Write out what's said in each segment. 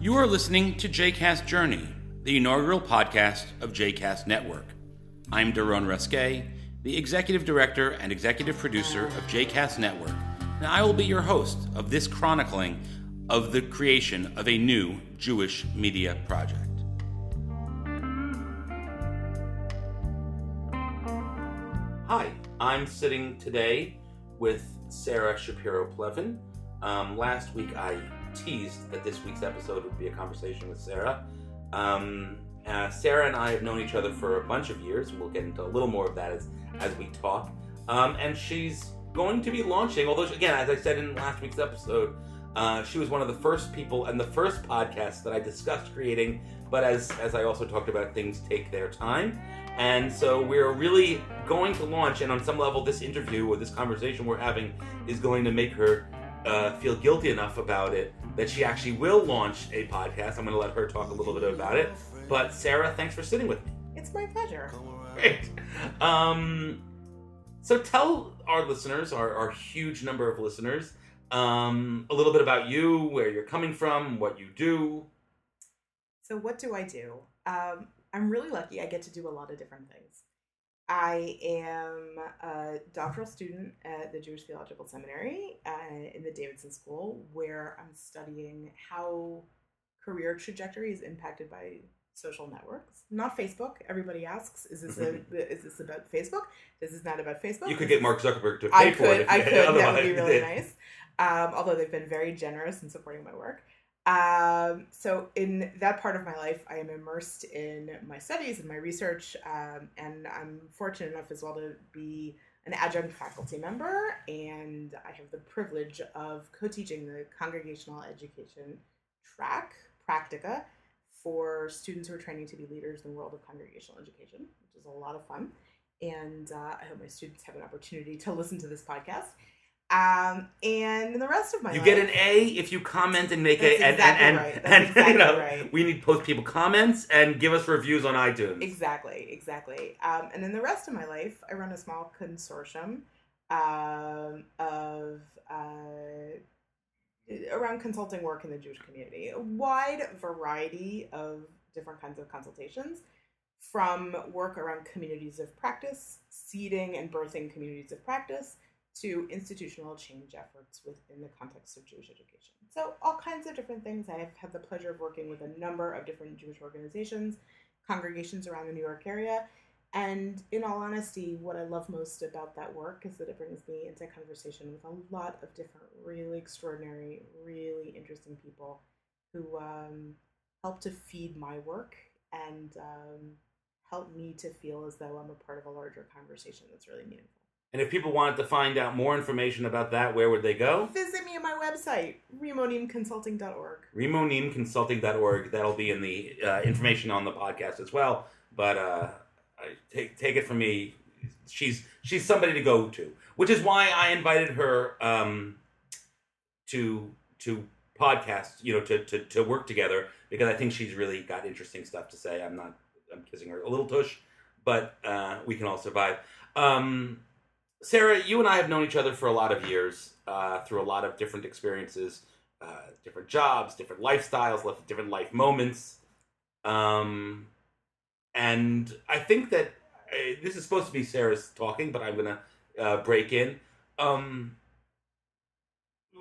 You are listening to JCast Journey, the inaugural podcast of JCast Network. I'm Daron Reske, the executive director and executive producer of JCast Network, and I will be your host of this chronicling of the creation of a new Jewish media project. Hi, I'm sitting today with Sarah Shapiro Plevan. Um, last week I teased that this week's episode would be a conversation with Sarah. Um, uh, Sarah and I have known each other for a bunch of years, and we'll get into a little more of that as, as we talk. Um, and she's going to be launching, although, again, as I said in last week's episode, uh, she was one of the first people and the first podcast that I discussed creating. But as, as I also talked about, things take their time. And so we're really going to launch, and on some level, this interview or this conversation we're having is going to make her uh, feel guilty enough about it that she actually will launch a podcast. I'm going to let her talk a little bit about it. But Sarah, thanks for sitting with me. It's my pleasure. Great. Um, so tell our listeners, our, our huge number of listeners, um, a little bit about you, where you're coming from, what you do. So, what do I do? Um, I'm really lucky. I get to do a lot of different things. I am a doctoral student at the Jewish Theological Seminary uh, in the Davidson School, where I'm studying how career trajectory is impacted by social networks, not Facebook. Everybody asks, "Is this a, is this about Facebook? This is not about Facebook." You could get Mark Zuckerberg to pay I for it. could, if I could. That would be really nice. Um, although they've been very generous in supporting my work. Um, so in that part of my life, I am immersed in my studies and my research, um, and I'm fortunate enough as well to be an adjunct faculty member, and I have the privilege of co-teaching the congregational education track, Practica, for students who are training to be leaders in the world of congregational education, which is a lot of fun. And uh, I hope my students have an opportunity to listen to this podcast. Um, and the rest of my You life, get an A if you comment and make a and exactly and, right. and, exactly you know right. we need post people comments and give us reviews on iTunes. Exactly, exactly. Um, and in the rest of my life, I run a small consortium um, of uh, around consulting work in the Jewish community. A wide variety of different kinds of consultations, from work around communities of practice, seeding and birthing communities of practice, to institutional change efforts within the context of Jewish education. So, all kinds of different things. I have had the pleasure of working with a number of different Jewish organizations, congregations around the New York area. And in all honesty, what I love most about that work is that it brings me into conversation with a lot of different, really extraordinary, really interesting people who um, help to feed my work and um, help me to feel as though I'm a part of a larger conversation that's really meaningful. And if people wanted to find out more information about that, where would they go? Visit me at my website, rimonimconsulting.org. rimonimconsulting.org. That'll be in the uh, information on the podcast as well. But uh, I, take take it from me, she's she's somebody to go to, which is why I invited her um, to to podcast, you know, to, to to work together because I think she's really got interesting stuff to say. I'm not I'm kissing her a little tush, but uh, we can all survive. Um, Sarah, you and I have known each other for a lot of years uh, through a lot of different experiences, uh, different jobs, different lifestyles, lif- different life moments. Um, and I think that uh, this is supposed to be Sarah's talking, but I'm going to uh, break in. Um,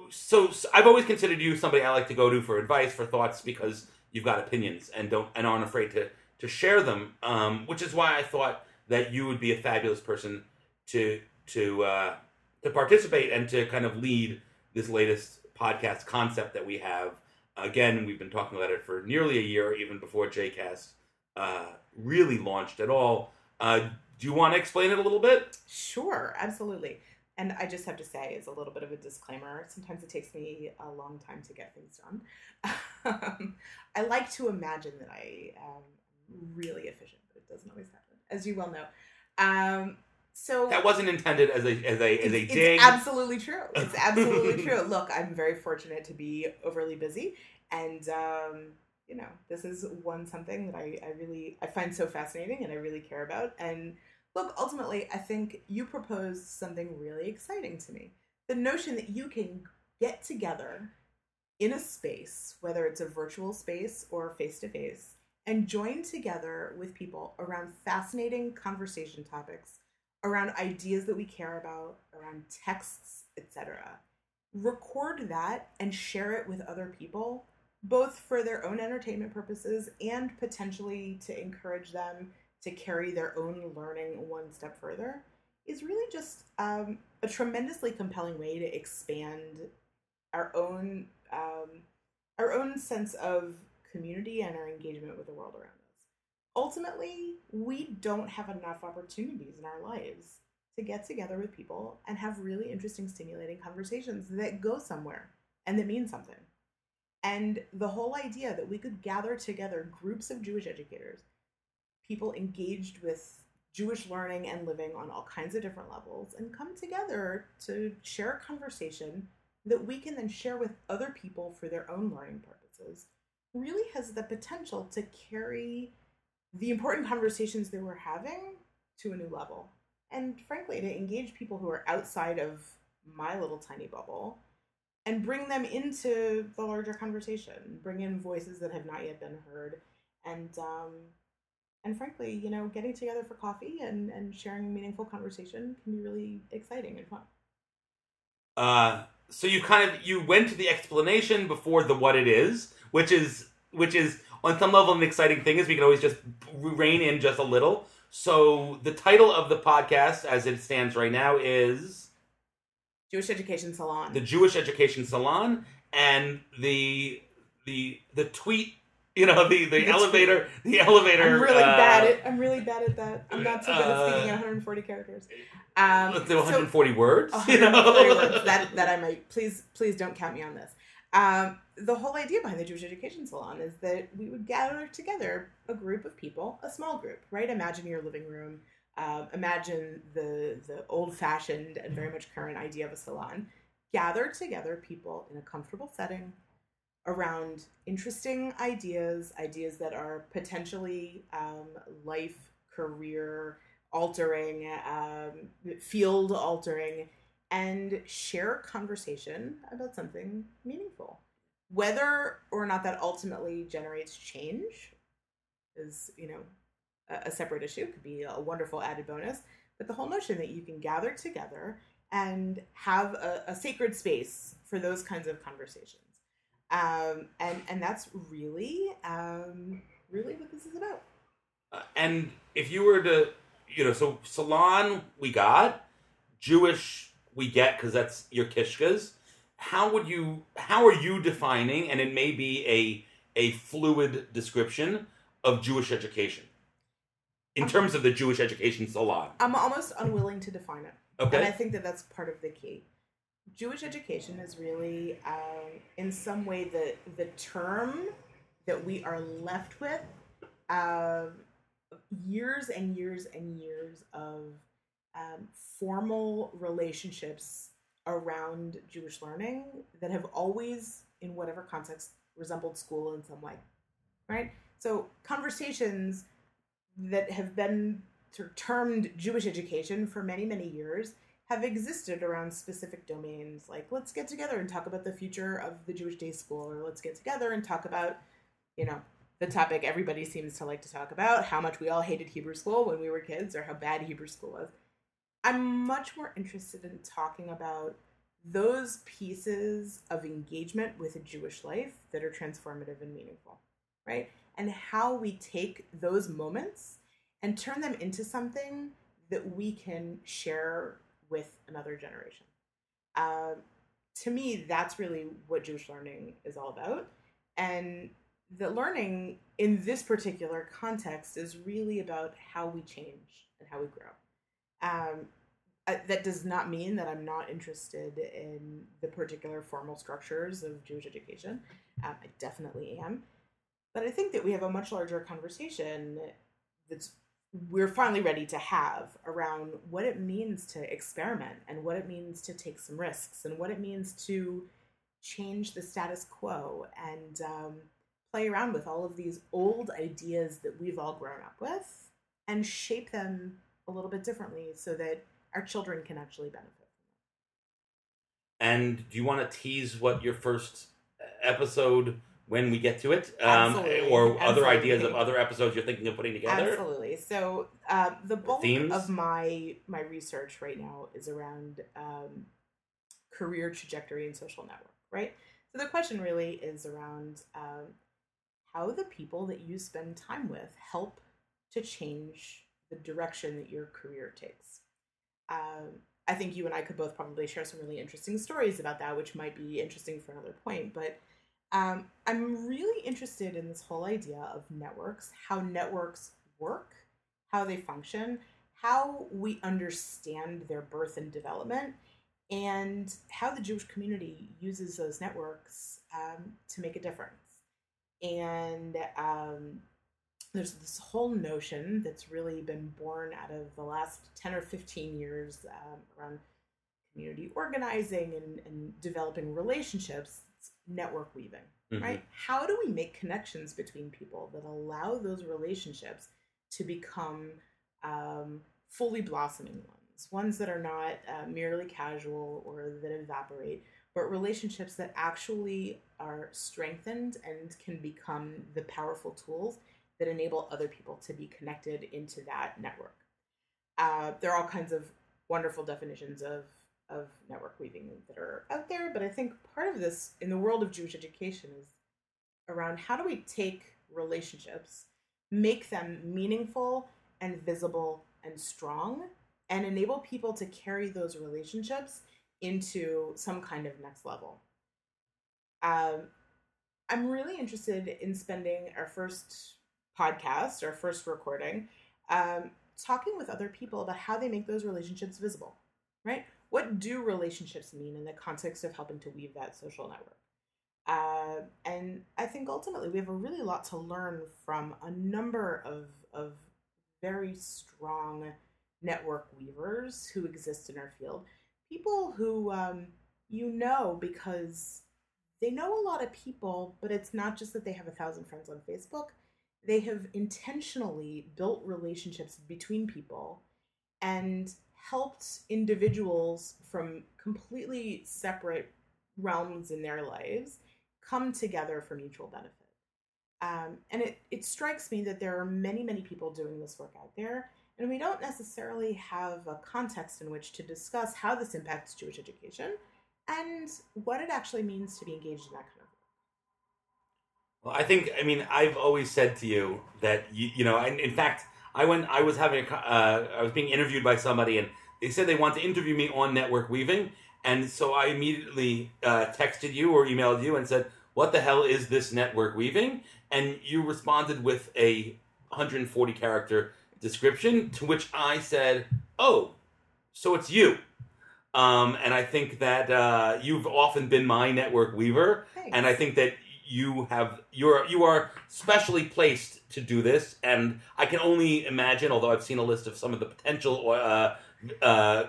so, so I've always considered you somebody I like to go to for advice, for thoughts, because you've got opinions and don't and aren't afraid to to share them. Um, which is why I thought that you would be a fabulous person to to uh, to participate and to kind of lead this latest podcast concept that we have. Again, we've been talking about it for nearly a year, even before JCast uh, really launched at all. Uh, do you want to explain it a little bit? Sure, absolutely. And I just have to say, as a little bit of a disclaimer, sometimes it takes me a long time to get things done. I like to imagine that I am really efficient, but it doesn't always happen, as you well know. Um, so That wasn't intended as a as a as a it's, dig. it's absolutely true. It's absolutely true. Look, I'm very fortunate to be overly busy, and um, you know, this is one something that I, I really I find so fascinating and I really care about. And look, ultimately, I think you proposed something really exciting to me. The notion that you can get together in a space, whether it's a virtual space or face to face, and join together with people around fascinating conversation topics, around ideas that we care about, around texts, etc. Record that and share it with other people, both for their own entertainment purposes and potentially to encourage them to carry their own learning one step further, is really just um, a tremendously compelling way to expand our own um, our own sense of community and our engagement with the world around. Ultimately, we don't have enough opportunities in our lives to get together with people and have really interesting, stimulating conversations that go somewhere and that mean something. And the whole idea that we could gather together groups of Jewish educators, people engaged with Jewish learning and living on all kinds of different levels, and come together to share a conversation that we can then share with other people for their own learning purposes really has the potential to carry the important conversations they we're having to a new level. And frankly, to engage people who are outside of my little tiny bubble and bring them into the larger conversation, bring in voices that have not yet been heard, and um, and frankly, you know, getting together for coffee and, and sharing meaningful conversation can be really exciting and fun. Uh, so you kind of you went to the explanation before the what it is, which is which is on some level an exciting thing is we can always just rein in just a little. So the title of the podcast, as it stands right now, is Jewish Education Salon. the Jewish Education Salon, and the the the tweet. You know the, the, The elevator the elevator. I'm really uh, bad at I'm really bad at that. I'm not so good at Uh, speaking in 140 characters. Um, let's so- 140 words. You know? words. That that I might please please don't count me on this. Um, the whole idea behind the Jewish Education Salon is that we would gather together a group of people, a small group, right? Imagine your living room. Um, imagine the the old fashioned and very much current idea of a salon. Gather together people in a comfortable setting around interesting ideas, ideas that are potentially um, life, career altering, um, field altering, and share conversation about something meaningful. Whether or not that ultimately generates change is, you know, a, a separate issue. Could be a wonderful added bonus. But the whole notion that you can gather together and have a, a sacred space for those kinds of conversations. Um, and and that's really um, really what this is about. Uh, and if you were to, you know, so salon we got, Jewish we get because that's your kishkas. How would you? How are you defining? And it may be a a fluid description of Jewish education in terms of the Jewish education salon. I'm almost unwilling to define it. Okay. And I think that that's part of the key. Jewish education is really, um, in some way, the the term that we are left with. Um, years and years and years of um, formal relationships around Jewish learning that have always, in whatever context, resembled school in some way, right? So conversations that have been termed Jewish education for many, many years have existed around specific domains like let's get together and talk about the future of the Jewish day school or let's get together and talk about you know the topic everybody seems to like to talk about how much we all hated Hebrew school when we were kids or how bad Hebrew school was I'm much more interested in talking about those pieces of engagement with a Jewish life that are transformative and meaningful right and how we take those moments and turn them into something that we can share with another generation. Um, to me, that's really what Jewish learning is all about. And the learning in this particular context is really about how we change and how we grow. Um, I- that does not mean that I'm not interested in the particular formal structures of Jewish education. Um, I definitely am. But I think that we have a much larger conversation that's we're finally ready to have around what it means to experiment and what it means to take some risks and what it means to change the status quo and um, play around with all of these old ideas that we've all grown up with and shape them a little bit differently so that our children can actually benefit. From. And do you want to tease what your first episode when we get to it, um, Absolutely. or other ideas of other episodes you're thinking of putting together. Absolutely. So uh, the bulk Themes? of my my research right now is around um, career trajectory and social network. Right. So the question really is around um, how the people that you spend time with help to change the direction that your career takes. Um, I think you and I could both probably share some really interesting stories about that, which might be interesting for another point. But um, I'm really interested in this whole idea of networks, how networks work, how they function, how we understand their birth and development, and how the Jewish community uses those networks um, to make a difference. And um, there's this whole notion that's really been born out of the last 10 or 15 years um, around community organizing and, and developing relationships, it's network weaving Mhm. right? How do we make connections between people that allow those relationships to become um, fully blossoming ones, ones that are not uh, merely casual or that evaporate, but relationships that actually are strengthened and can become the powerful tools that enable other people to be connected into that network. Uh, there are all kinds of wonderful definitions of of network weaving that are out there, but I think part of this in the world of Jewish education is around how do we take relationships, make them meaningful and visible and strong, and enable people to carry those relationships into some kind of next level. Um, I'm really interested in spending our first podcast, our first recording, um, talking with other people about how they make those relationships visible, right? What do relationships mean in the context of helping to weave that social network? Uh, and I think ultimately we have a really lot to learn from a number of, of very strong network weavers who exist in our field. People who um, you know because they know a lot of people, but it's not just that they have a thousand friends on Facebook. They have intentionally built relationships between people and helped individuals from completely separate realms in their lives come together for mutual benefit. Um, and it, it strikes me that there are many, many people doing this work out there, and we don't necessarily have a context in which to discuss how this impacts Jewish education and what it actually means to be engaged in that. Well, I think I mean I've always said to you that you, you know, and in fact, I went I was having a, uh, I was being interviewed by somebody, and they said they want to interview me on network weaving, and so I immediately uh, texted you or emailed you and said, "What the hell is this network weaving?" And you responded with a 140 character description, to which I said, "Oh, so it's you." Um, and I think that uh, you've often been my network weaver, Thanks. and I think that you have you're you are specially placed to do this and i can only imagine although i've seen a list of some of the potential uh, uh,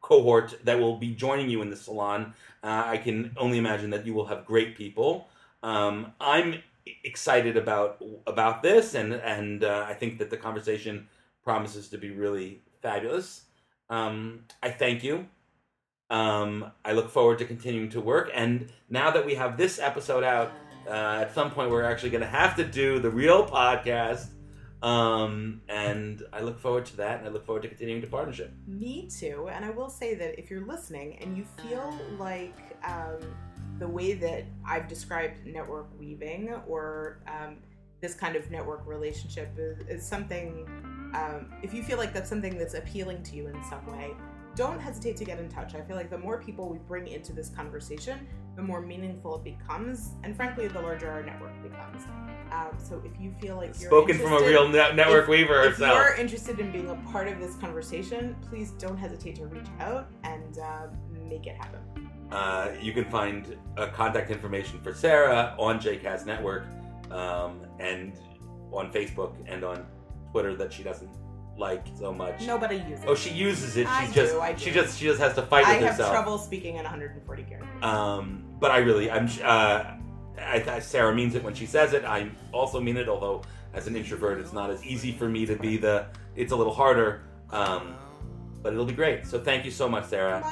cohort that will be joining you in the salon uh, i can only imagine that you will have great people um, i'm excited about about this and and uh, i think that the conversation promises to be really fabulous um, i thank you um, I look forward to continuing to work. And now that we have this episode out, uh, at some point we're actually going to have to do the real podcast. Um, and I look forward to that, and I look forward to continuing the partnership. Me too. And I will say that if you're listening and you feel like um, the way that I've described network weaving or um, this kind of network relationship is, is something, um, if you feel like that's something that's appealing to you in some way, don't hesitate to get in touch. I feel like the more people we bring into this conversation, the more meaningful it becomes, and frankly, the larger our network becomes. Um, so if you feel like you're Spoken from a real net- network if- weaver if herself. you're interested in being a part of this conversation, please don't hesitate to reach out and uh, make it happen. Uh, you can find uh, contact information for Sarah on JCast Network um, and on Facebook and on Twitter that she doesn't like so much. Nobody uses Oh, she uses it. She I just do, I she just she just has to fight it. I with have herself. trouble speaking in 140 characters. Um, but I really, I'm. Uh, I, I, Sarah means it when she says it. I also mean it, although as an introvert, it's not as easy for me to be the. It's a little harder, um, but it'll be great. So thank you so much, Sarah.